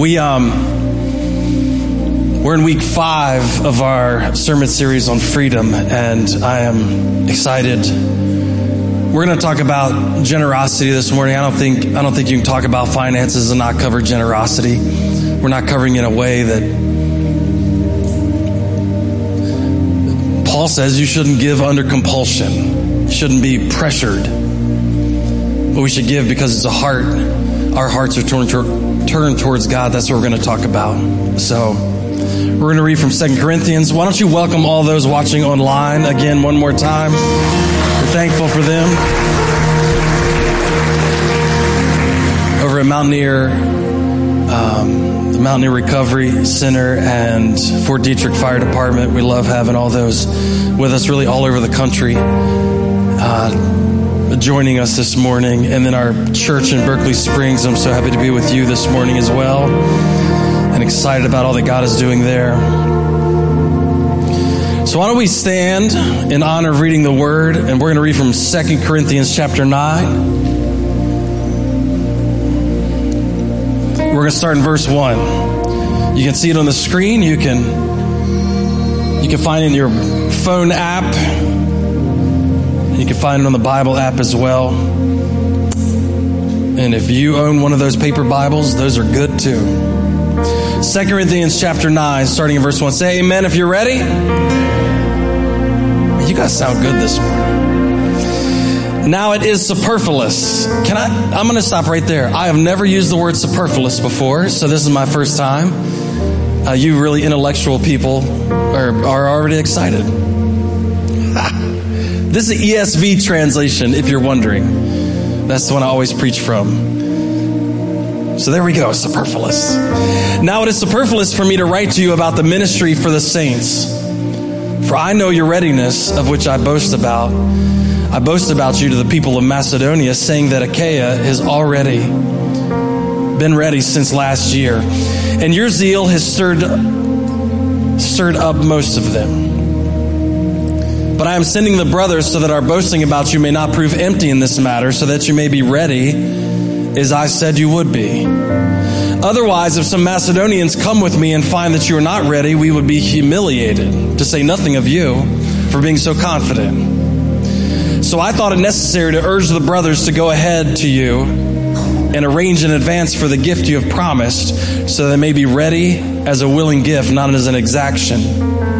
We um we're in week five of our sermon series on freedom, and I am excited. We're going to talk about generosity this morning. I don't think I don't think you can talk about finances and not cover generosity. We're not covering in a way that Paul says you shouldn't give under compulsion. You shouldn't be pressured. But we should give because it's a heart. Our hearts are turned, turned towards God. That's what we're going to talk about. So we're going to read from Second Corinthians. Why don't you welcome all those watching online again one more time? We're thankful for them. Over at Mountaineer, um, the Mountaineer Recovery Center and Fort Detrick Fire Department. We love having all those with us really all over the country. Uh, joining us this morning, and then our church in Berkeley Springs. I'm so happy to be with you this morning as well, and excited about all that God is doing there. So why don't we stand in honor of reading the Word, and we're going to read from Second Corinthians chapter 9. We're going to start in verse 1. You can see it on the screen. You can you can find in your phone app you can find it on the Bible app as well. And if you own one of those paper Bibles, those are good too. 2 Corinthians chapter 9, starting in verse 1. Say amen if you're ready. You guys sound good this morning. Now it is superfluous. Can I? I'm going to stop right there. I have never used the word superfluous before, so this is my first time. Uh, you really intellectual people are, are already excited. This is ESV translation, if you're wondering. That's the one I always preach from. So there we go, superfluous. Now it is superfluous for me to write to you about the ministry for the saints. For I know your readiness, of which I boast about. I boast about you to the people of Macedonia, saying that Achaia has already been ready since last year. And your zeal has stirred, stirred up most of them. But I am sending the brothers so that our boasting about you may not prove empty in this matter, so that you may be ready as I said you would be. Otherwise, if some Macedonians come with me and find that you are not ready, we would be humiliated, to say nothing of you, for being so confident. So I thought it necessary to urge the brothers to go ahead to you and arrange in advance for the gift you have promised, so that it may be ready as a willing gift, not as an exaction.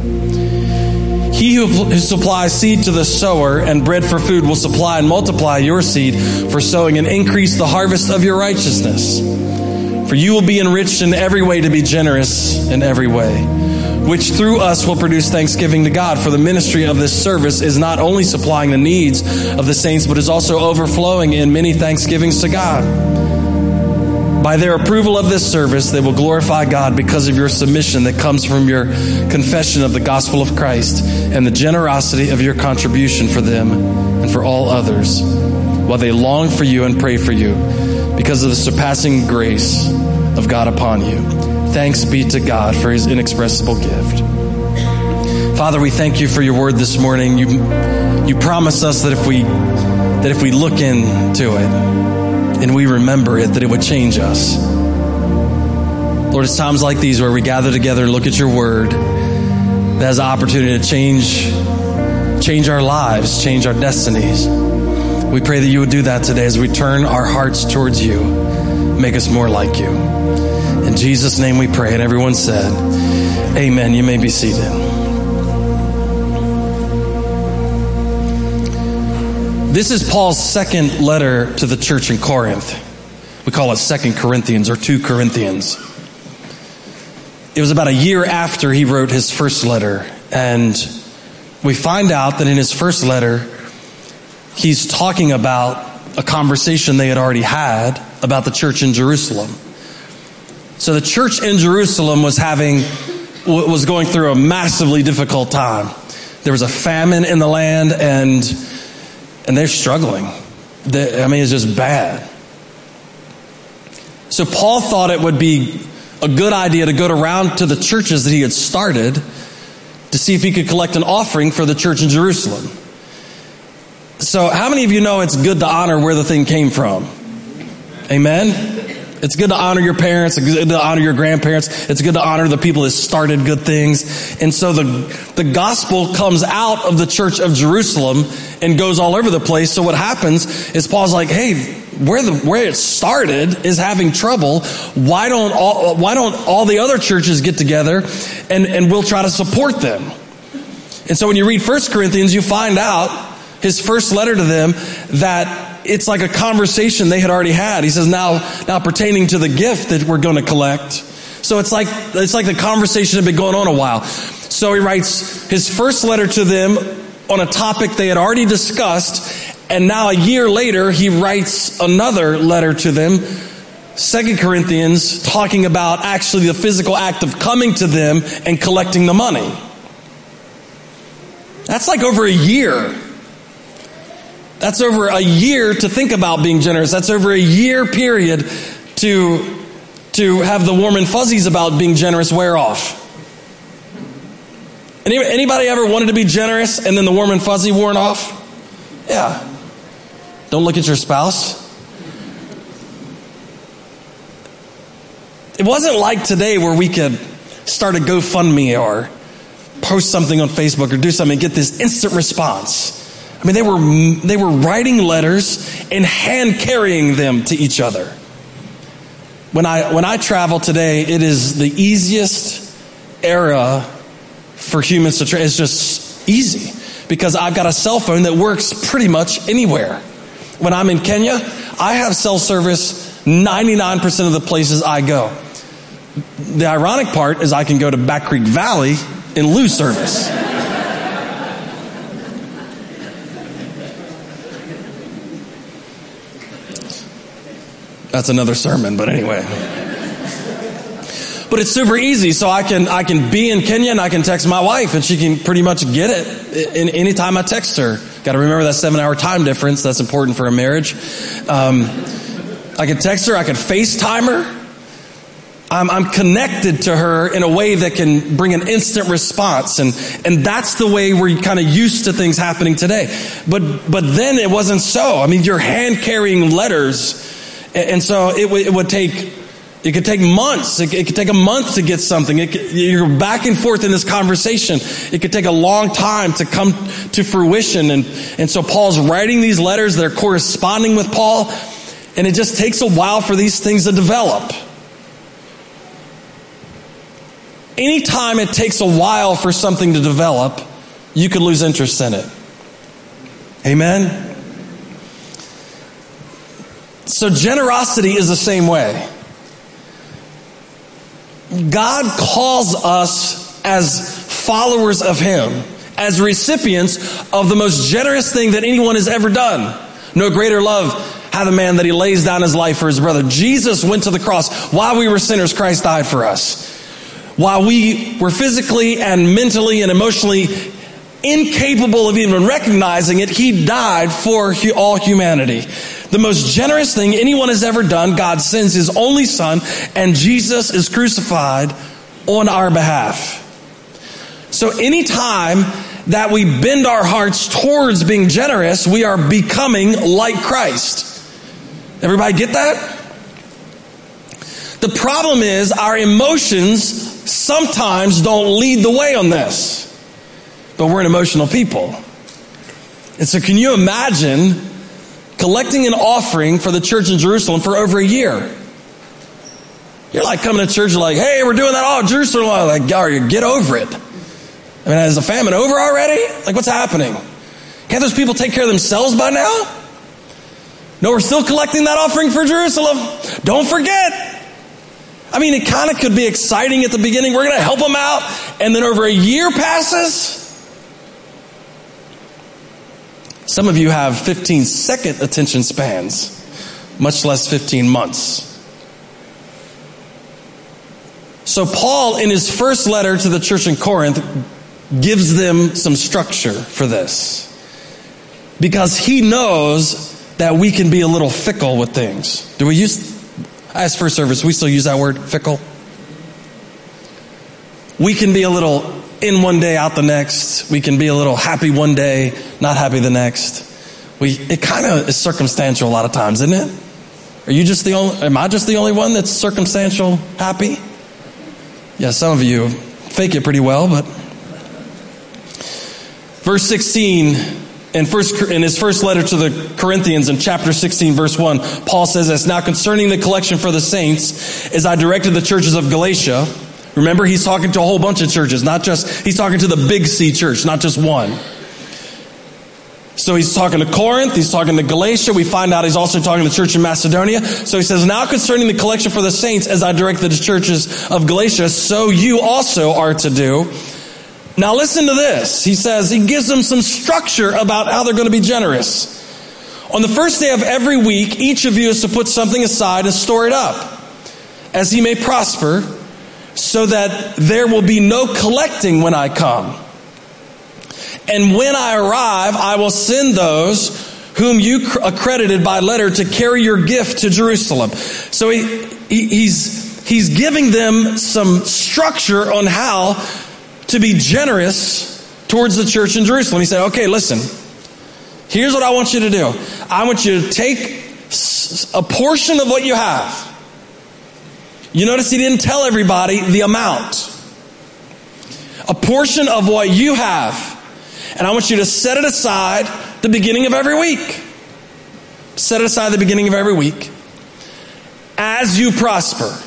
He who supplies seed to the sower and bread for food will supply and multiply your seed for sowing and increase the harvest of your righteousness. For you will be enriched in every way to be generous in every way, which through us will produce thanksgiving to God. For the ministry of this service is not only supplying the needs of the saints, but is also overflowing in many thanksgivings to God. By their approval of this service, they will glorify God because of your submission that comes from your confession of the gospel of Christ and the generosity of your contribution for them and for all others, while they long for you and pray for you because of the surpassing grace of God upon you. Thanks be to God for his inexpressible gift. Father, we thank you for your word this morning. You, you promise us that if we that if we look into it, and we remember it, that it would change us. Lord, it's times like these where we gather together and look at your word that has the opportunity to change, change our lives, change our destinies. We pray that you would do that today as we turn our hearts towards you. Make us more like you. In Jesus' name we pray. And everyone said, Amen. You may be seated. This is Paul's second letter to the church in Corinth. We call it Second Corinthians or 2 Corinthians. It was about a year after he wrote his first letter, and we find out that in his first letter, he's talking about a conversation they had already had about the church in Jerusalem. So the church in Jerusalem was having, was going through a massively difficult time. There was a famine in the land and, and they're struggling. I mean, it's just bad. So Paul thought it would be a good idea to go around to the churches that he had started to see if he could collect an offering for the church in Jerusalem. So, how many of you know it's good to honor where the thing came from? Amen? It's good to honor your parents. It's good to honor your grandparents. It's good to honor the people that started good things. And so the, the gospel comes out of the church of Jerusalem and goes all over the place. So what happens is Paul's like, hey, where the where it started is having trouble. Why don't all why don't all the other churches get together and, and we'll try to support them? And so when you read First Corinthians, you find out his first letter to them that it's like a conversation they had already had. He says, now, now pertaining to the gift that we're going to collect. So it's like, it's like the conversation had been going on a while. So he writes his first letter to them on a topic they had already discussed. And now a year later, he writes another letter to them, Second Corinthians, talking about actually the physical act of coming to them and collecting the money. That's like over a year that's over a year to think about being generous. That's over a year period to, to have the warm and fuzzies about being generous wear off. Any, anybody ever wanted to be generous and then the warm and fuzzy worn off? Yeah. Don't look at your spouse. It wasn't like today where we could start a GoFundMe or post something on Facebook or do something and get this instant response. I mean, they were, they were writing letters and hand carrying them to each other. When I, when I travel today, it is the easiest era for humans to travel. It's just easy because I've got a cell phone that works pretty much anywhere. When I'm in Kenya, I have cell service 99% of the places I go. The ironic part is I can go to Back Creek Valley and lose service. That's another sermon, but anyway. But it's super easy, so I can I can be in Kenya and I can text my wife, and she can pretty much get it in any time I text her. Got to remember that seven hour time difference. That's important for a marriage. Um, I can text her. I can FaceTime her. I'm, I'm, connected to her in a way that can bring an instant response. And, and that's the way we're kind of used to things happening today. But, but then it wasn't so. I mean, you're hand carrying letters and so it, w- it would take it could take months. It, could take a month to get something. Could, you're back and forth in this conversation. It could take a long time to come to fruition. And, and so Paul's writing these letters. They're corresponding with Paul. And it just takes a while for these things to develop. Anytime it takes a while for something to develop, you could lose interest in it. Amen? So generosity is the same way. God calls us as followers of Him, as recipients of the most generous thing that anyone has ever done. No greater love hath a man that he lays down his life for his brother. Jesus went to the cross. While we were sinners, Christ died for us. While we were physically and mentally and emotionally incapable of even recognizing it, he died for all humanity the most generous thing anyone has ever done. God sends his only son and Jesus is crucified on our behalf. So anytime that we bend our hearts towards being generous, we are becoming like Christ. Everybody get that? The problem is our emotions sometimes don't lead the way on this. But we're an emotional people. And so can you imagine collecting an offering for the church in Jerusalem for over a year. You're like coming to church, like, hey, we're doing that oh, all Jerusalem. Like, get over it. I mean, is the famine over already? Like, what's happening? Can't those people take care of themselves by now? No, we're still collecting that offering for Jerusalem. Don't forget. I mean, it kind of could be exciting at the beginning. We're going to help them out. And then over a year passes, Some of you have 15 second attention spans, much less 15 months. So, Paul, in his first letter to the church in Corinth, gives them some structure for this. Because he knows that we can be a little fickle with things. Do we use, as first service, we still use that word, fickle? We can be a little in one day, out the next. We can be a little happy one day, not happy the next. We, it kind of is circumstantial a lot of times, isn't it? Are you just the only, am I just the only one that's circumstantial happy? Yeah, some of you fake it pretty well, but. Verse 16, in, first, in his first letter to the Corinthians in chapter 16, verse 1, Paul says this Now concerning the collection for the saints, as I directed the churches of Galatia, remember he's talking to a whole bunch of churches, not just, he's talking to the big C church, not just one. So he's talking to Corinth, he's talking to Galatia. We find out he's also talking to the church in Macedonia. So he says, Now concerning the collection for the saints, as I directed the churches of Galatia, so you also are to do. Now listen to this. He says, he gives them some structure about how they're going to be generous. On the first day of every week, each of you is to put something aside and store it up, as he may prosper, so that there will be no collecting when I come. And when I arrive, I will send those whom you accredited by letter to carry your gift to Jerusalem. So he, he, he's, he's giving them some structure on how to be generous towards the church in Jerusalem. He said, okay, listen, here's what I want you to do. I want you to take a portion of what you have. You notice he didn't tell everybody the amount. A portion of what you have and I want you to set it aside the beginning of every week. Set it aside the beginning of every week. As you prosper.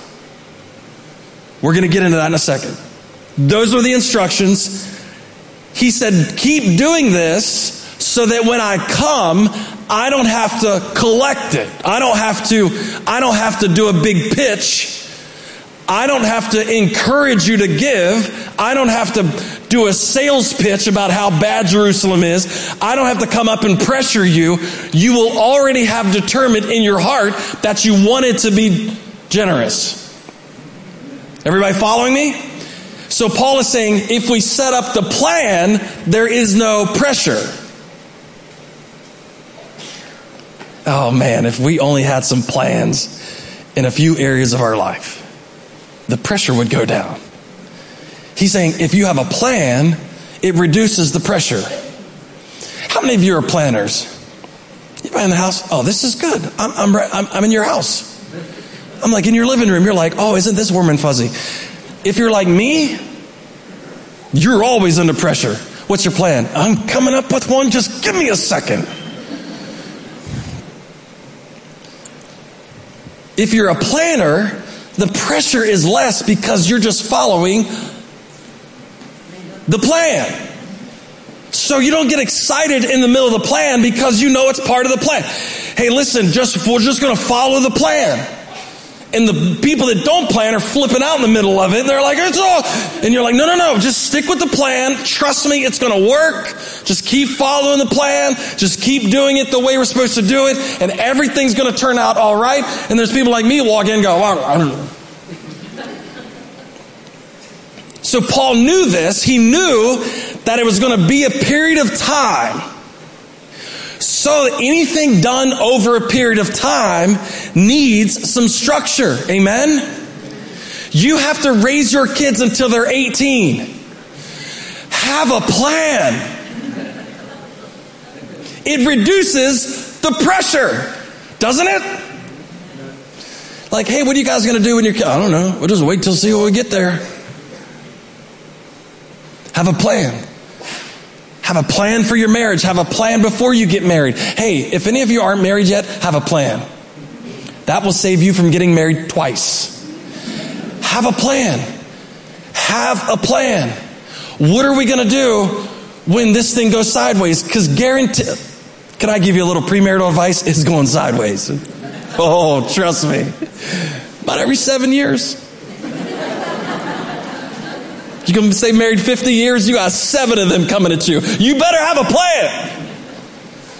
We're going to get into that in a second. Those were the instructions. He said, keep doing this so that when I come, I don't have to collect it. I don't have to, I don't have to do a big pitch. I don't have to encourage you to give. I don't have to do a sales pitch about how bad Jerusalem is. I don't have to come up and pressure you. You will already have determined in your heart that you wanted to be generous. Everybody following me? So Paul is saying if we set up the plan, there is no pressure. Oh man, if we only had some plans in a few areas of our life, the pressure would go down. He's saying if you have a plan, it reduces the pressure. How many of you are planners? You buy in the house? Oh, this is good. I'm, I'm, I'm, I'm in your house. I'm like in your living room. You're like, oh, isn't this warm and fuzzy? If you're like me, you're always under pressure. What's your plan? I'm coming up with one. Just give me a second. If you're a planner, the pressure is less because you're just following the plan. So you don't get excited in the middle of the plan because you know it's part of the plan. Hey, listen, just we're just going to follow the plan. And the people that don't plan are flipping out in the middle of it. They're like, it's all, and you're like, no, no, no, just stick with the plan. Trust me, it's going to work. Just keep following the plan. Just keep doing it the way we're supposed to do it. And everything's going to turn out all right. And there's people like me walk in and go, I don't know. So Paul knew this. He knew that it was going to be a period of time. So anything done over a period of time needs some structure. Amen? You have to raise your kids until they're 18. Have a plan. It reduces the pressure, doesn't it? Like, hey, what are you guys going to do when you're, I don't know. We'll just wait till see when we get there. Have a plan. Have a plan for your marriage. Have a plan before you get married. Hey, if any of you aren't married yet, have a plan. That will save you from getting married twice. Have a plan. Have a plan. What are we going to do when this thing goes sideways? Because guarantee, can I give you a little premarital advice? It's going sideways. Oh, trust me. About every seven years. You can stay married 50 years, you got seven of them coming at you. You better have a plan.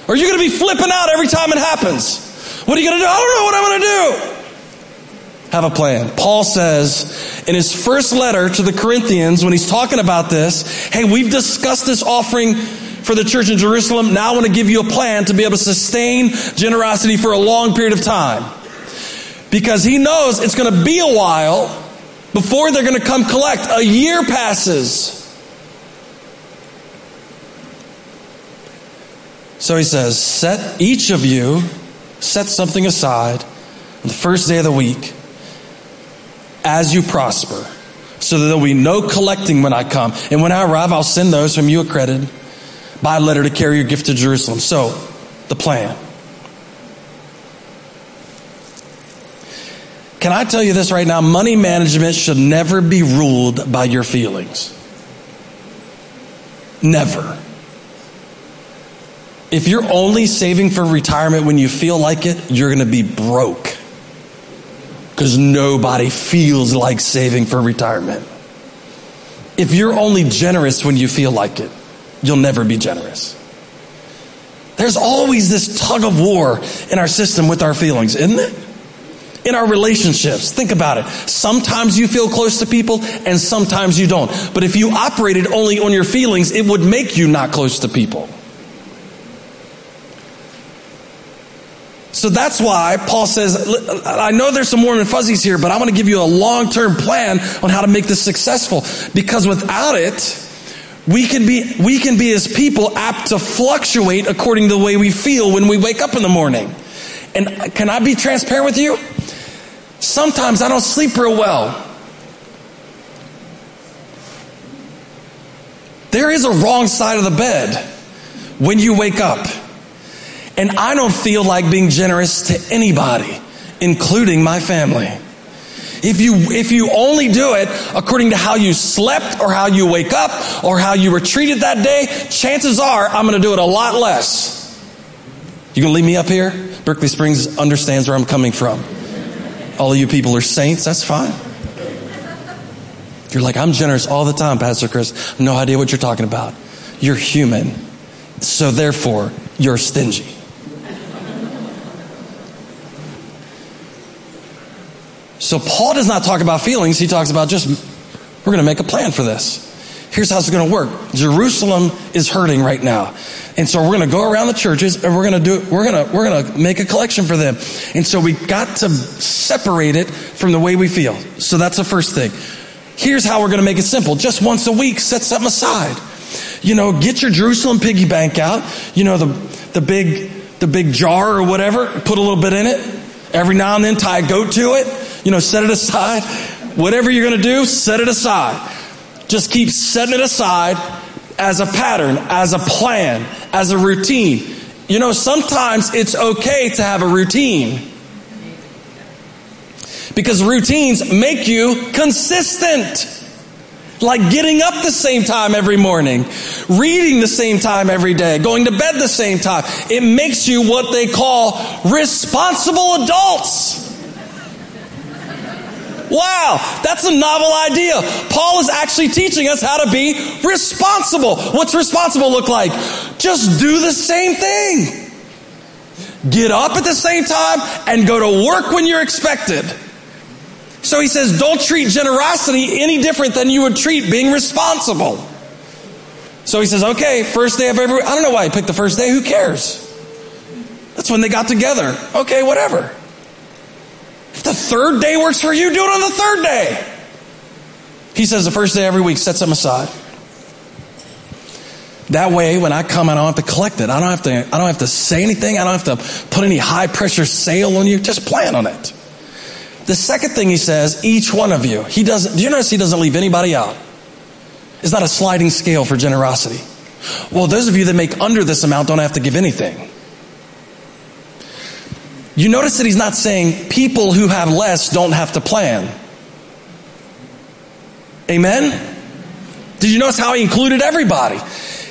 Or you're going to be flipping out every time it happens. What are you going to do? I don't know what I'm going to do. have a plan. Paul says in his first letter to the Corinthians, when he's talking about this, hey, we've discussed this offering for the church in Jerusalem. Now I want to give you a plan to be able to sustain generosity for a long period of time. Because he knows it's going to be a while before they're going to come collect. A year passes. So he says, set each of you, set something aside on the first day of the week as you prosper, so that there'll be no collecting when I come. And when I arrive, I'll send those whom you accredited by a letter to carry your gift to Jerusalem. So, the plan. Can I tell you this right now? Money management should never be ruled by your feelings. Never. If you're only saving for retirement when you feel like it, you're going to be broke. Because nobody feels like saving for retirement. If you're only generous when you feel like it, you'll never be generous. There's always this tug of war in our system with our feelings, isn't it? In our relationships, think about it. Sometimes you feel close to people and sometimes you don't. But if you operated only on your feelings, it would make you not close to people. So that's why Paul says, I know there's some warm and fuzzies here, but I want to give you a long term plan on how to make this successful. Because without it, we can be, we can be as people apt to fluctuate according to the way we feel when we wake up in the morning. And can I be transparent with you? Sometimes I don't sleep real well. There is a wrong side of the bed when you wake up. And I don't feel like being generous to anybody, including my family. If you, if you only do it according to how you slept or how you wake up or how you were treated that day, chances are I'm going to do it a lot less. You going to leave me up here? Berkeley Springs understands where I'm coming from. All of you people are saints, that's fine. You're like, I'm generous all the time, Pastor Chris. No idea what you're talking about. You're human. So therefore, you're stingy. So Paul does not talk about feelings. He talks about just, we're going to make a plan for this. Here's how it's going to work. Jerusalem is hurting right now. And so we're going to go around the churches and we're going to do, we're going to, we're going to make a collection for them. And so we got to separate it from the way we feel. So that's the first thing. Here's how we're going to make it simple. Just once a week, set something aside. You know, get your Jerusalem piggy bank out. You know, the, the big, the big jar or whatever, put a little bit in it. Every now and then tie a goat to it you know, set it aside. Whatever you're going to do, set it aside. Just keep setting it aside as a pattern, as a plan, as a routine. You know, sometimes it's okay to have a routine. Because routines make you consistent. Like getting up the same time every morning, reading the same time every day, going to bed the same time. It makes you what they call responsible adults. Wow, that's a novel idea. Paul is actually teaching us how to be responsible. What's responsible look like? Just do the same thing. Get up at the same time and go to work when you're expected. So he says, don't treat generosity any different than you would treat being responsible. So he says, okay, first day of every, I don't know why he picked the first day. Who cares? That's when they got together. Okay, whatever. The third day works for you, do it on the third day. He says the first day every week, set some aside. That way, when I come, I don't have to collect it. I don't have to, I don't have to say anything. I don't have to put any high pressure sale on you. Just plan on it. The second thing he says, each one of you. He doesn't, do you notice he doesn't leave anybody out? It's not a sliding scale for generosity. Well, those of you that make under this amount don't have to give anything. You notice that he's not saying people who have less don't have to plan. Amen? Did you notice how he included everybody?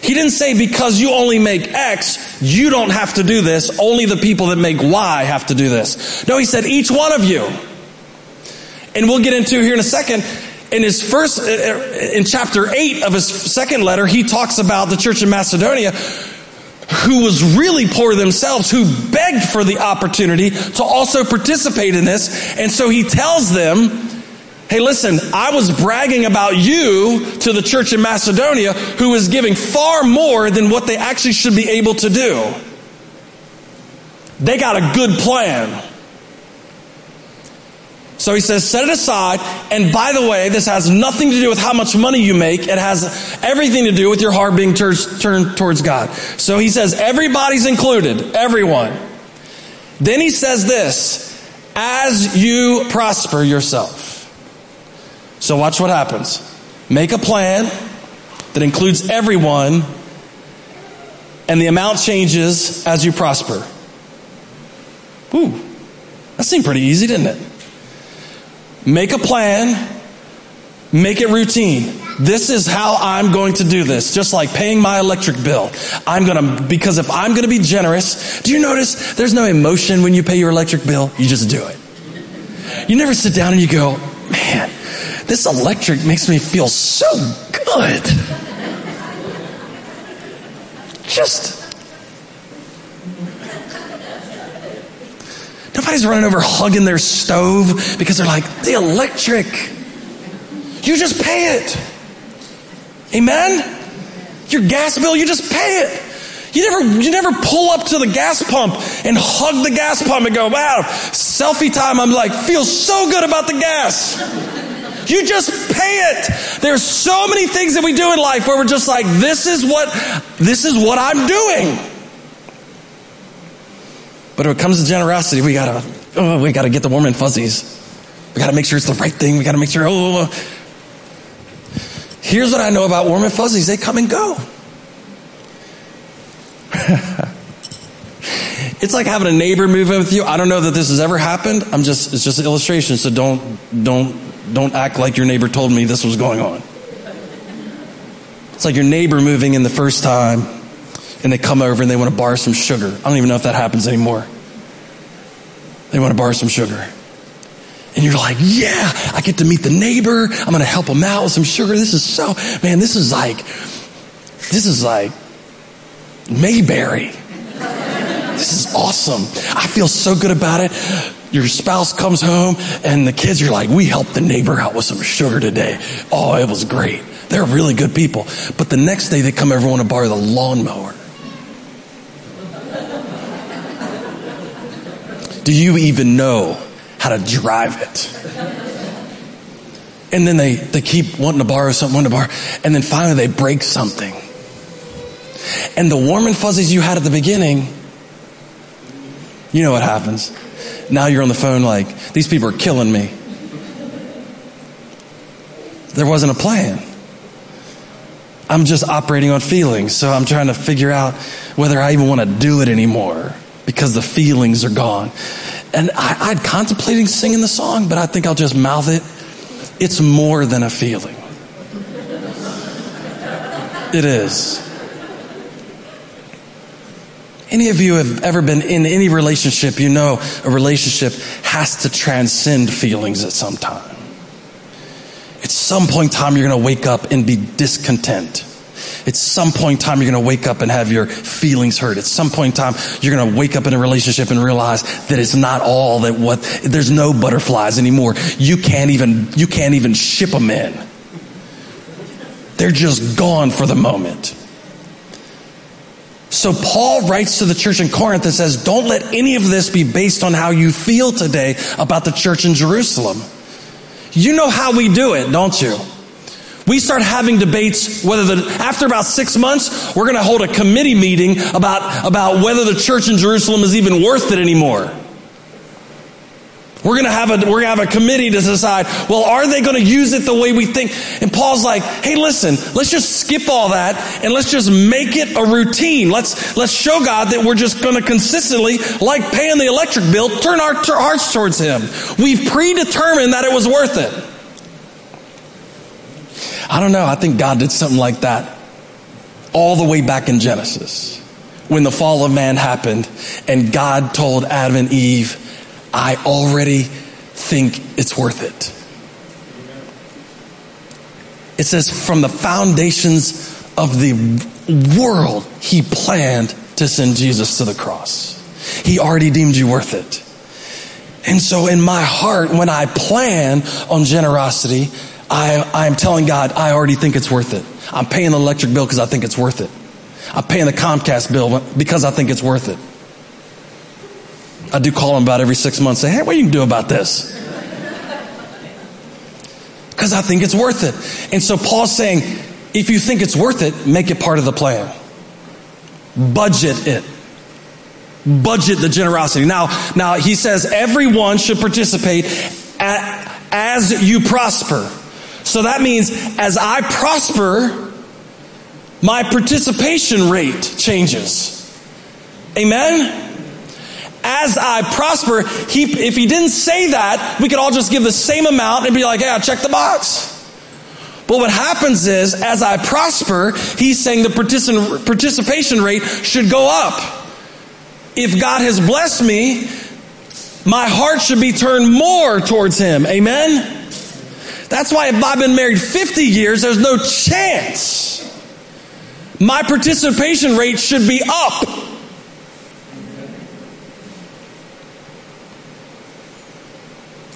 He didn't say because you only make X, you don't have to do this. Only the people that make Y have to do this. No, he said each one of you. And we'll get into here in a second. In his first, uh, uh, in chapter 8 of his second letter, he talks about the church in Macedonia who was really poor themselves, who begged for the opportunity to also participate in this. And so he tells them, Hey, listen, I was bragging about you to the church in Macedonia who was giving far more than what they actually should be able to do. They got a good plan. So he says, set it aside. And by the way, this has nothing to do with how much money you make. It has everything to do with your heart being tur- turned towards God. So he says, everybody's included. Everyone. Then he says this, as you prosper yourself. So watch what happens. Make a plan that includes everyone and the amount changes as you prosper. Ooh, that seemed pretty easy, didn't it? Make a plan, make it routine. This is how I'm going to do this. Just like paying my electric bill. I'm gonna, because if I'm gonna be generous, do you notice there's no emotion when you pay your electric bill? You just do it. You never sit down and you go, man, this electric makes me feel so good. Just Nobody's running over hugging their stove because they're like, the electric. You just pay it. Amen? Your gas bill, you just pay it. You never, you never pull up to the gas pump and hug the gas pump and go, wow, selfie time. I'm like, feel so good about the gas. You just pay it. There's so many things that we do in life where we're just like, this is what, this is what I'm doing. But when it comes to generosity, we gotta, oh, we gotta get the warm and fuzzies. We gotta make sure it's the right thing. We gotta make sure, oh. oh, oh. Here's what I know about warm and fuzzies. They come and go. it's like having a neighbor move in with you. I don't know that this has ever happened. I'm just, it's just an illustration. So don't, don't, don't act like your neighbor told me this was going on. It's like your neighbor moving in the first time and they come over and they want to borrow some sugar. I don't even know if that happens anymore. They want to borrow some sugar. And you're like, yeah, I get to meet the neighbor. I'm going to help them out with some sugar. This is so, man, this is like, this is like Mayberry. This is awesome. I feel so good about it. Your spouse comes home and the kids are like, we helped the neighbor out with some sugar today. Oh, it was great. They're really good people. But the next day they come over and want to borrow the lawnmower. Do you even know how to drive it? And then they, they keep wanting to borrow something, wanting to borrow, and then finally they break something. And the warm and fuzzies you had at the beginning, you know what happens. Now you're on the phone like, these people are killing me. There wasn't a plan. I'm just operating on feelings, so I'm trying to figure out whether I even want to do it anymore because the feelings are gone. And I, I'd contemplating singing the song, but I think I'll just mouth it. It's more than a feeling. It is. Any of you have ever been in any relationship, you know a relationship has to transcend feelings at some time. At some point in time, you're going to wake up and be discontent. At some point in time, you're going to wake up and have your feelings hurt. At some point in time, you're going to wake up in a relationship and realize that it's not all that what, there's no butterflies anymore. You can't even, you can't even ship them in. They're just gone for the moment. So Paul writes to the church in Corinth and says, don't let any of this be based on how you feel today about the church in Jerusalem. You know how we do it, don't you? We start having debates whether the, after about six months, we're going to hold a committee meeting about, about whether the church in Jerusalem is even worth it anymore. We're going to have a, we're going to have a committee to decide, well, are they going to use it the way we think? And Paul's like, hey, listen, let's just skip all that and let's just make it a routine. Let's, let's show God that we're just going to consistently, like paying the electric bill, turn our hearts towards Him. We've predetermined that it was worth it. I don't know. I think God did something like that all the way back in Genesis when the fall of man happened and God told Adam and Eve, I already think it's worth it. It says, from the foundations of the world, he planned to send Jesus to the cross. He already deemed you worth it. And so in my heart, when I plan on generosity, I, I'm telling God, I already think it's worth it. I'm paying the electric bill because I think it's worth it. I'm paying the Comcast bill because I think it's worth it. I do call him about every six months, say, hey, what are you can do about this? Because I think it's worth it. And so Paul's saying, if you think it's worth it, make it part of the plan. Budget it. Budget the generosity. Now, now he says everyone should participate at, as you prosper. So that means as I prosper, my participation rate changes. Amen? As I prosper, he, if he didn't say that, we could all just give the same amount and be like, yeah, check the box. But what happens is, as I prosper, he's saying the participation rate should go up. If God has blessed me, my heart should be turned more towards him. Amen? That's why if I've been married 50 years, there's no chance. My participation rate should be up.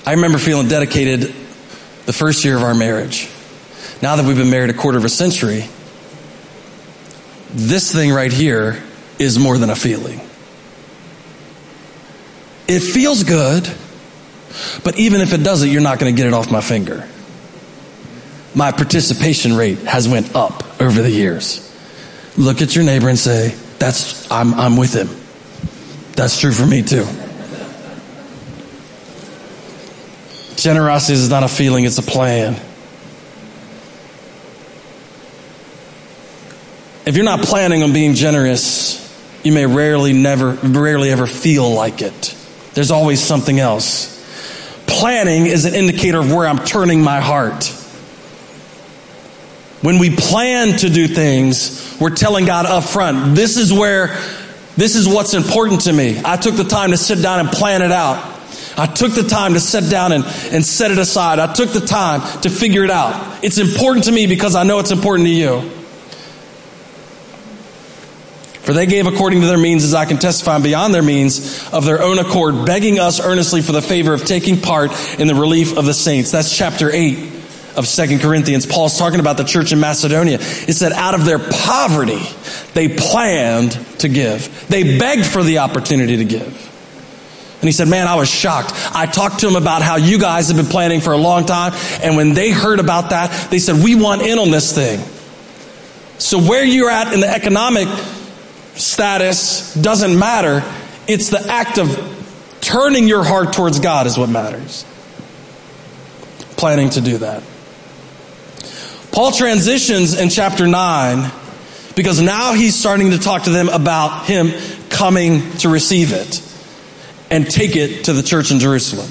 I remember feeling dedicated the first year of our marriage. Now that we've been married a quarter of a century, this thing right here is more than a feeling. It feels good, but even if it doesn't, you're not going to get it off my finger. My participation rate has went up over the years. Look at your neighbor and say, that's, I'm, I'm with him. That's true for me too. Generosity is not a feeling, it's a plan. If you're not planning on being generous, you may rarely never rarely ever feel like it. There's always something else. Planning is an indicator of where I'm turning my heart. When we plan to do things, we're telling God up front, this is where this is what's important to me. I took the time to sit down and plan it out. I took the time to sit down and, and set it aside. I took the time to figure it out. It's important to me because I know it's important to you. For they gave according to their means, as I can testify, beyond their means of their own accord, begging us earnestly for the favor of taking part in the relief of the saints. That's chapter 8 of Second Corinthians. Paul's talking about the church in Macedonia. It said out of their poverty, they planned to give. They begged for the opportunity to give. And he said, man, I was shocked. I talked to him about how you guys have been planning for a long time. And when they heard about that, they said, we want in on this thing. So where you're at in the economic status doesn't matter. It's the act of turning your heart towards God is what matters. Planning to do that. Paul transitions in chapter 9 because now he's starting to talk to them about him coming to receive it and take it to the church in Jerusalem.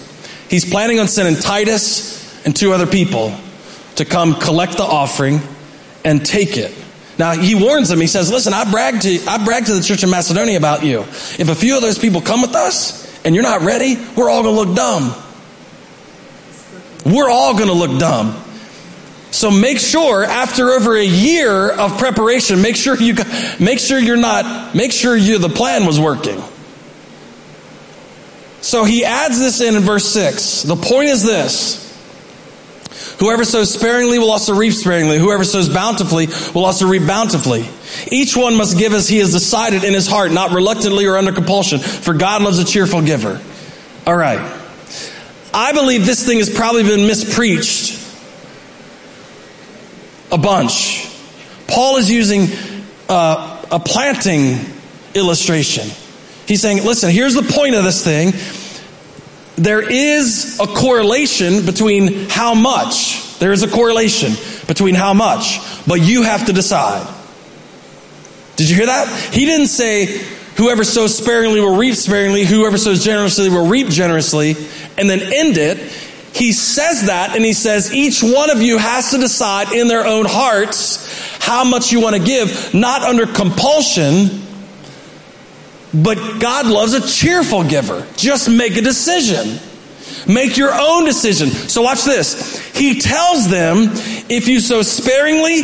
He's planning on sending Titus and two other people to come collect the offering and take it. Now he warns them. He says, "Listen, I bragged to I bragged to the church in Macedonia about you. If a few of those people come with us and you're not ready, we're all going to look dumb. We're all going to look dumb. So make sure after over a year of preparation, make sure you make sure you're not make sure you the plan was working." So he adds this in in verse 6. The point is this. Whoever sows sparingly will also reap sparingly. Whoever sows bountifully will also reap bountifully. Each one must give as he has decided in his heart, not reluctantly or under compulsion, for God loves a cheerful giver. All right. I believe this thing has probably been mispreached a bunch. Paul is using uh, a planting illustration. He's saying, listen, here's the point of this thing there is a correlation between how much. There is a correlation between how much, but you have to decide. Did you hear that? He didn't say, whoever sows sparingly will reap sparingly, whoever sows generously will reap generously, and then end it. He says that, and he says each one of you has to decide in their own hearts how much you want to give, not under compulsion, but God loves a cheerful giver. Just make a decision. Make your own decision. So watch this. He tells them, if you sow sparingly,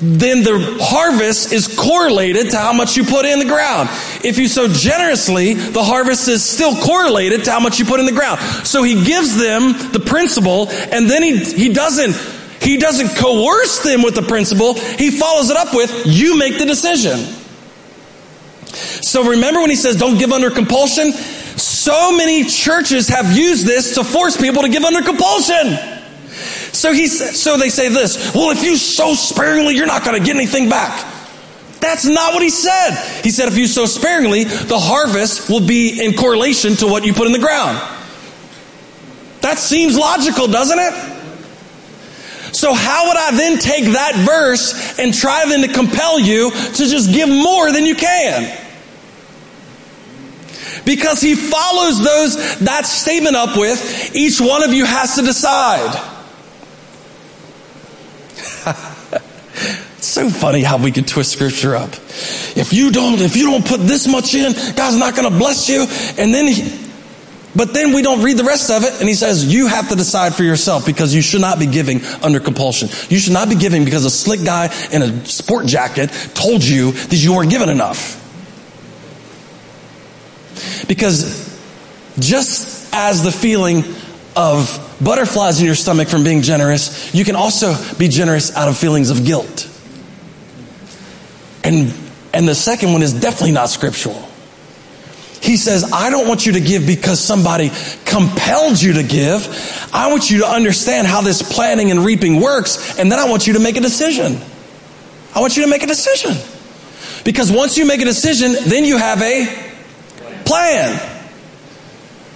then the harvest is correlated to how much you put in the ground. If you sow generously, the harvest is still correlated to how much you put in the ground. So he gives them the principle and then he, he doesn't, he doesn't coerce them with the principle. He follows it up with, you make the decision. So remember when he says don't give under compulsion? So many churches have used this to force people to give under compulsion. So he so they say this, well, if you sow sparingly, you're not going to get anything back. That's not what he said. He said if you sow sparingly, the harvest will be in correlation to what you put in the ground. That seems logical, doesn't it? So how would I then take that verse and try then to compel you to just give more than you can? Because he follows those, that statement up with, each one of you has to decide. It's so funny how we can twist scripture up. If you don't, if you don't put this much in, God's not going to bless you. And then he, but then we don't read the rest of it, and he says, You have to decide for yourself because you should not be giving under compulsion. You should not be giving because a slick guy in a sport jacket told you that you weren't given enough. Because just as the feeling of butterflies in your stomach from being generous, you can also be generous out of feelings of guilt. And, and the second one is definitely not scriptural. He says, I don't want you to give because somebody compelled you to give. I want you to understand how this planting and reaping works, and then I want you to make a decision. I want you to make a decision. Because once you make a decision, then you have a plan.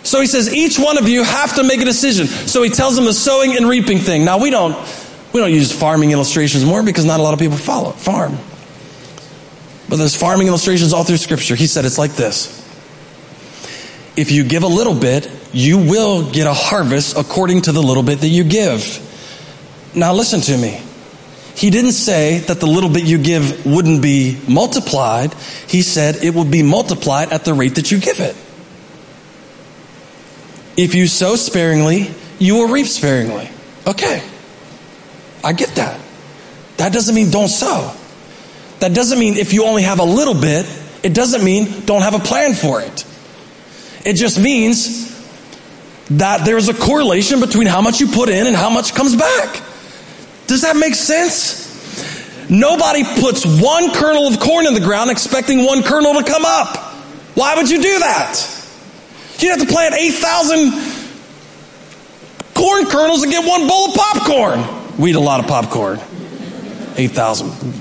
So he says, each one of you have to make a decision. So he tells them the sowing and reaping thing. Now we don't, we don't use farming illustrations more because not a lot of people follow farm. But there's farming illustrations all through scripture. He said it's like this. If you give a little bit, you will get a harvest according to the little bit that you give. Now listen to me. He didn't say that the little bit you give wouldn't be multiplied. He said it would be multiplied at the rate that you give it. If you sow sparingly, you will reap sparingly. Okay. I get that. That doesn't mean don't sow. That doesn't mean if you only have a little bit, it doesn't mean don't have a plan for it. It just means that there's a correlation between how much you put in and how much comes back. Does that make sense? Nobody puts one kernel of corn in the ground expecting one kernel to come up. Why would you do that? You'd have to plant 8,000 corn kernels and get one bowl of popcorn. We eat a lot of popcorn. 8,000.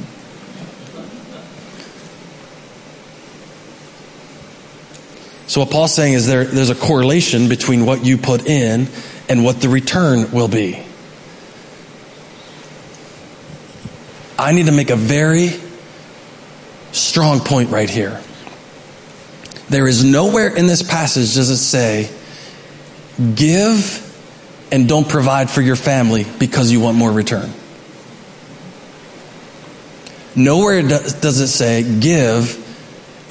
So what Paul's saying is there, there's a correlation between what you put in and what the return will be. I need to make a very strong point right here. There is nowhere in this passage does it say, give and don't provide for your family because you want more return. Nowhere does it say, give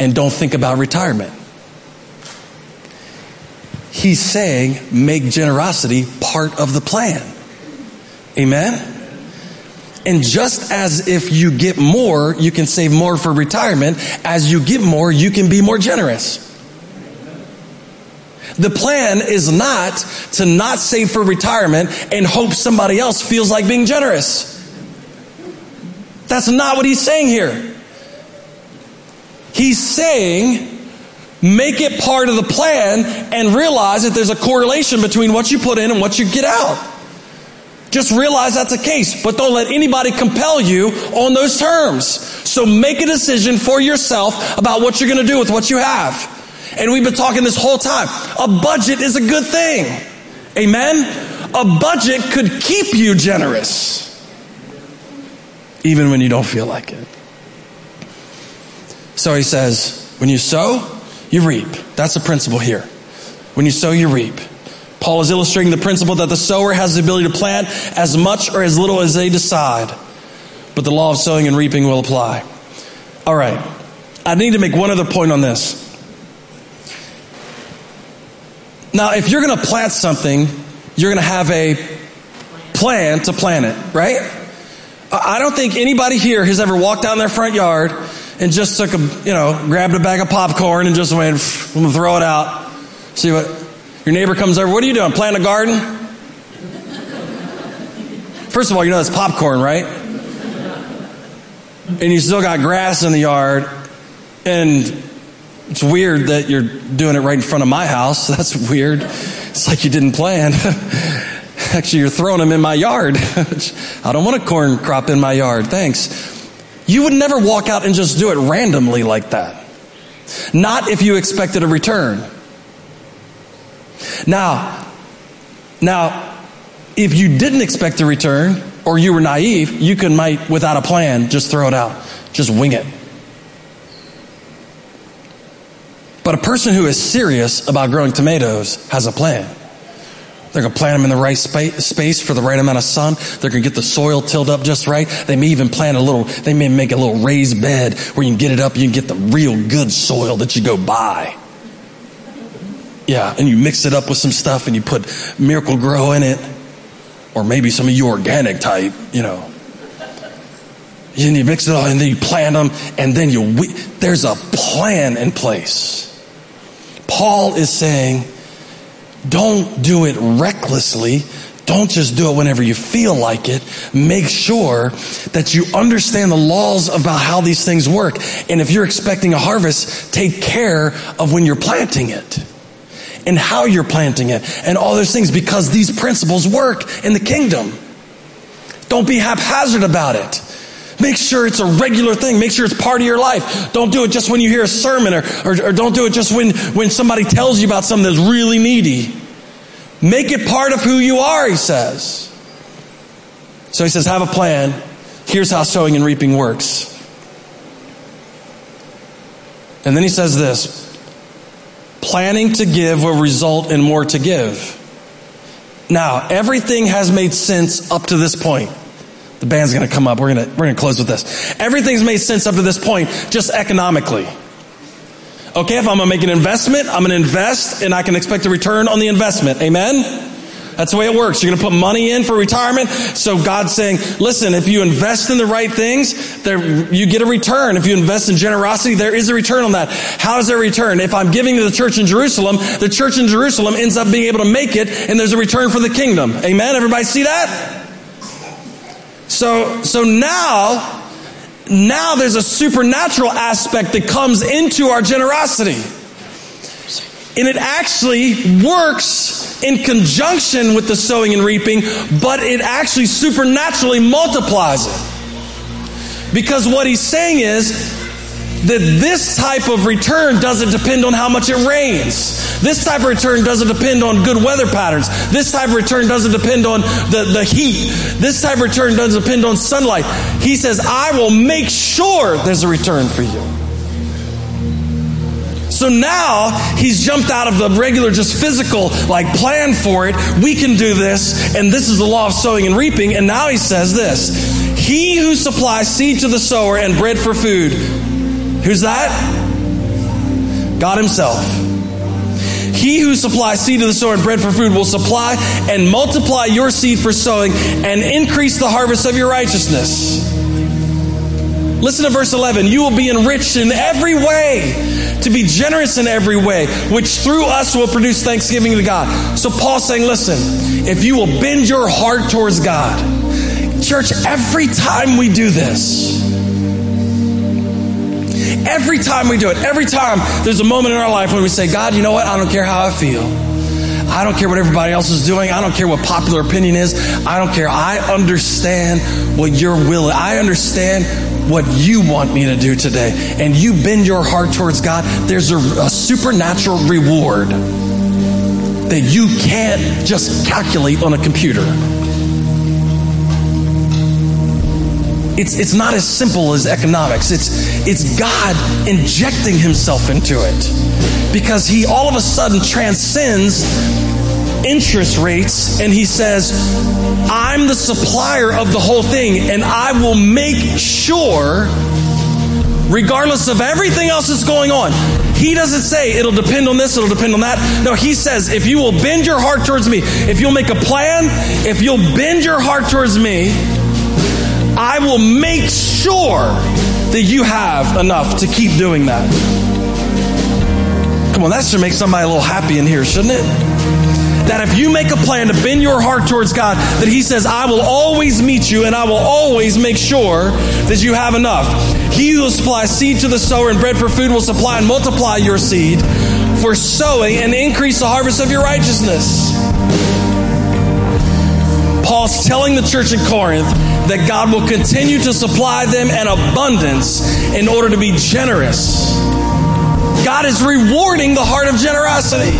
and don't think about retirement. He's saying, make generosity part of the plan. Amen? And just as if you get more, you can save more for retirement, as you get more, you can be more generous. The plan is not to not save for retirement and hope somebody else feels like being generous. That's not what he's saying here. He's saying, make it part of the plan and realize that there's a correlation between what you put in and what you get out. Just realize that's the case, but don't let anybody compel you on those terms. So make a decision for yourself about what you're going to do with what you have. And we've been talking this whole time. A budget is a good thing. Amen? A budget could keep you generous, even when you don't feel like it. So he says, when you sow, you reap. That's the principle here. When you sow, you reap. Paul is illustrating the principle that the sower has the ability to plant as much or as little as they decide, but the law of sowing and reaping will apply. All right. I need to make one other point on this. Now, if you're going to plant something, you're going to have a plan to plant it, right? I don't think anybody here has ever walked down their front yard and just took a, you know, grabbed a bag of popcorn and just went, I'm gonna throw it out. See what your neighbor comes over. What are you doing? Planting a garden? First of all, you know that's popcorn, right? And you still got grass in the yard, and it's weird that you're doing it right in front of my house. That's weird. It's like you didn't plan. Actually, you're throwing them in my yard. I don't want a corn crop in my yard. Thanks. You would never walk out and just do it randomly like that. Not if you expected a return. Now, now, if you didn't expect a return or you were naive, you could might, without a plan, just throw it out. Just wing it. But a person who is serious about growing tomatoes has a plan. They're going to plant them in the right space for the right amount of sun. They're going to get the soil tilled up just right. They may even plant a little, they may make a little raised bed where you can get it up. You can get the real good soil that you go buy. Yeah, and you mix it up with some stuff and you put Miracle-Gro in it. Or maybe some of you organic type, you know. And you mix it all and then you plant them and then you, there's a plan in place. Paul is saying, don't do it recklessly. Don't just do it whenever you feel like it. Make sure that you understand the laws about how these things work. And if you're expecting a harvest, take care of when you're planting it and how you're planting it and all those things because these principles work in the kingdom. Don't be haphazard about it. Make sure it's a regular thing. Make sure it's part of your life. Don't do it just when you hear a sermon or, or, or, don't do it just when, when somebody tells you about something that's really needy. Make it part of who you are, he says. So he says, have a plan. Here's how sowing and reaping works. And then he says this planning to give will result in more to give. Now, everything has made sense up to this point. The band's going to come up. We're going to, we're going to close with this. Everything's made sense up to this point, just economically. Okay, if I'm going to make an investment, I'm going to invest and I can expect a return on the investment. Amen? That's the way it works. You're going to put money in for retirement. So God's saying, listen, if you invest in the right things, there, you get a return. If you invest in generosity, there is a return on that. How does there return? If I'm giving to the church in Jerusalem, the church in Jerusalem ends up being able to make it and there's a return for the kingdom. Amen? Everybody see that? So, so now, now there's a supernatural aspect that comes into our generosity. And it actually works in conjunction with the sowing and reaping, but it actually supernaturally multiplies it. Because what he's saying is, that this type of return doesn't depend on how much it rains. This type of return doesn't depend on good weather patterns. This type of return doesn't depend on the, the heat. This type of return doesn't depend on sunlight. He says, I will make sure there's a return for you. So now he's jumped out of the regular, just physical, like plan for it. We can do this, and this is the law of sowing and reaping. And now he says this He who supplies seed to the sower and bread for food Who's that? God Himself. He who supplies seed to the sower and bread for food will supply and multiply your seed for sowing and increase the harvest of your righteousness. Listen to verse 11. You will be enriched in every way, to be generous in every way, which through us will produce thanksgiving to God. So Paul's saying, listen, if you will bend your heart towards God, church, every time we do this, Every time we do it, every time there's a moment in our life when we say, God, you know what? I don't care how I feel. I don't care what everybody else is doing. I don't care what popular opinion is. I don't care. I understand what you're willing. I understand what you want me to do today. And you bend your heart towards God. There's a, a supernatural reward that you can't just calculate on a computer. It's, it's not as simple as economics. It's, it's God injecting himself into it because he all of a sudden transcends interest rates and he says, I'm the supplier of the whole thing and I will make sure, regardless of everything else that's going on, he doesn't say it'll depend on this, it'll depend on that. No, he says if you will bend your heart towards me, if you'll make a plan, if you'll bend your heart towards me, I will make sure that you have enough to keep doing that. Come on, that should make somebody a little happy in here, shouldn't it? That if you make a plan to bend your heart towards God, that He says, I will always meet you and I will always make sure that you have enough. He who will supply seed to the sower and bread for food will supply and multiply your seed for sowing and increase the harvest of your righteousness. Paul's telling the church in Corinth that God will continue to supply them an abundance in order to be generous. God is rewarding the heart of generosity.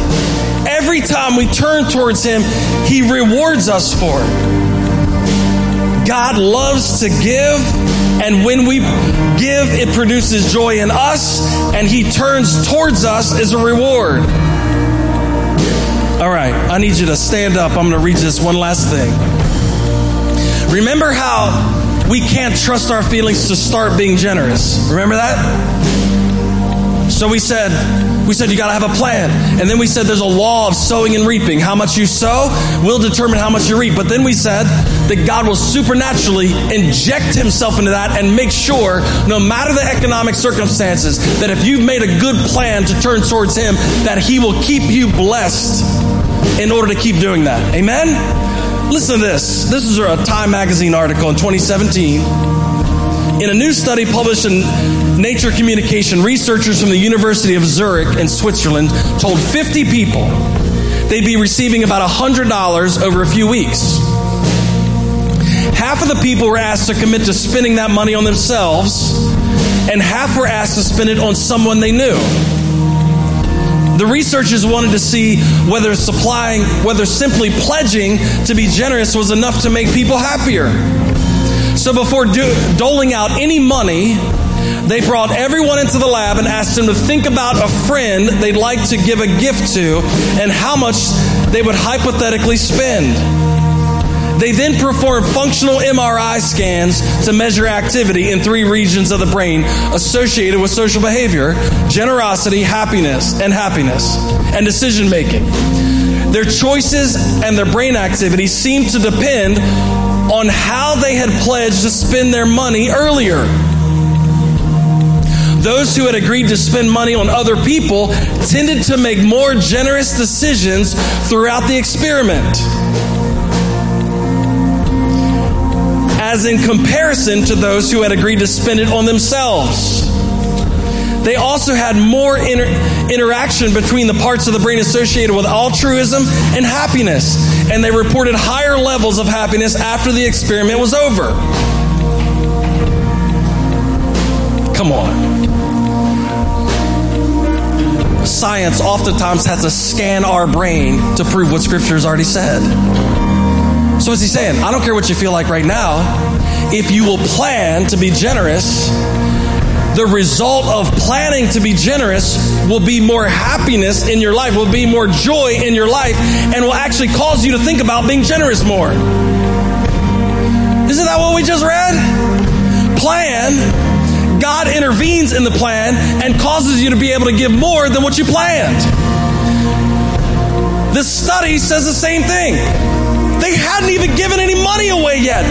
Every time we turn towards Him, He rewards us for it. God loves to give, and when we give, it produces joy in us, and He turns towards us as a reward. All right, I need you to stand up. I'm going to read this one last thing. Remember how we can't trust our feelings to start being generous? Remember that? So we said, we said you got to have a plan. And then we said there's a law of sowing and reaping. How much you sow will determine how much you reap. But then we said that God will supernaturally inject himself into that and make sure, no matter the economic circumstances, that if you've made a good plan to turn towards him, that he will keep you blessed in order to keep doing that. Amen? Listen to this. This is a Time Magazine article in 2017. In a new study published in Nature Communication, researchers from the University of Zurich in Switzerland told 50 people they'd be receiving about $100 over a few weeks. Half of the people were asked to commit to spending that money on themselves, and half were asked to spend it on someone they knew. The researchers wanted to see whether supplying, whether simply pledging to be generous was enough to make people happier. So before do, doling out any money, they brought everyone into the lab and asked them to think about a friend they'd like to give a gift to and how much they would hypothetically spend. They then perform functional MRI scans to measure activity in three regions of the brain associated with social behavior generosity, happiness, and happiness, and decision making. Their choices and their brain activity seem to depend on how they had pledged to spend their money earlier. Those who had agreed to spend money on other people tended to make more generous decisions throughout the experiment. As in comparison to those who had agreed to spend it on themselves. They also had more inter- interaction between the parts of the brain associated with altruism and happiness, and they reported higher levels of happiness after the experiment was over. Come on. Science oftentimes has to scan our brain to prove what Scripture has already said. So what's he saying? I don't care what you feel like right now. If you will plan to be generous, the result of planning to be generous will be more happiness in your life, will be more joy in your life, and will actually cause you to think about being generous more. Isn't that what we just read? Plan. God intervenes in the plan and causes you to be able to give more than what you planned. The study says the same thing. They hadn't even given any money away yet.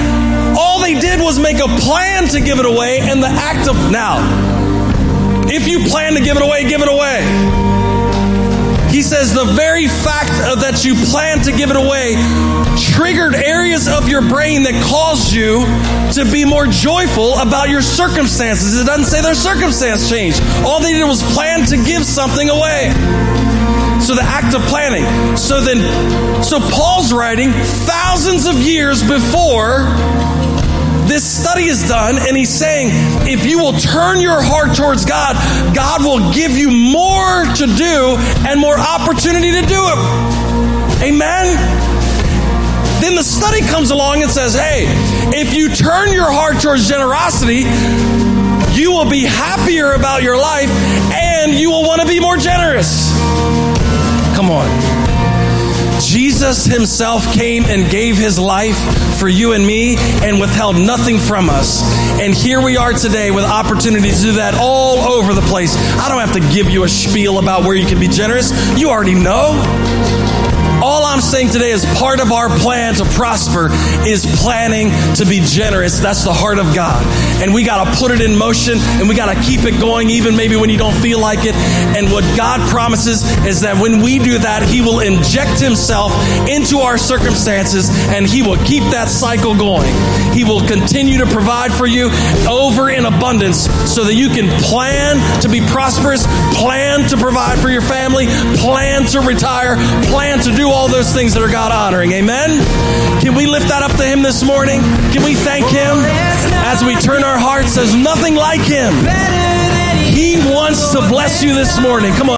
All they did was make a plan to give it away, and the act of now, if you plan to give it away, give it away. He says the very fact that you plan to give it away triggered areas of your brain that caused you to be more joyful about your circumstances. It doesn't say their circumstance changed. All they did was plan to give something away. So the act of planning. So then, so Paul's writing thousands of years before this study is done, and he's saying, if you will turn your heart towards God, God will give you more to do and more opportunity to do it. Amen? Then the study comes along and says, hey, if you turn your heart towards generosity, you will be happier about your life and you will want to be more generous. Come on. Jesus himself came and gave his life for you and me and withheld nothing from us. And here we are today with opportunities to do that all over the place. I don't have to give you a spiel about where you can be generous. You already know. All I'm saying today is part of our plan to prosper is planning to be generous. That's the heart of God. And we got to put it in motion and we got to keep it going even maybe when you don't feel like it. And what God promises is that when we do that, He will inject Himself into our circumstances and He will keep that cycle going. He will continue to provide for you over in abundance so that you can plan to be prosperous, plan to provide for your family, plan to retire, plan to do all those things that are God honoring. Amen? Can we lift that up to Him this morning? Can we thank Him as we turn our hearts? There's nothing like Him. He wants to bless you this morning. Come on.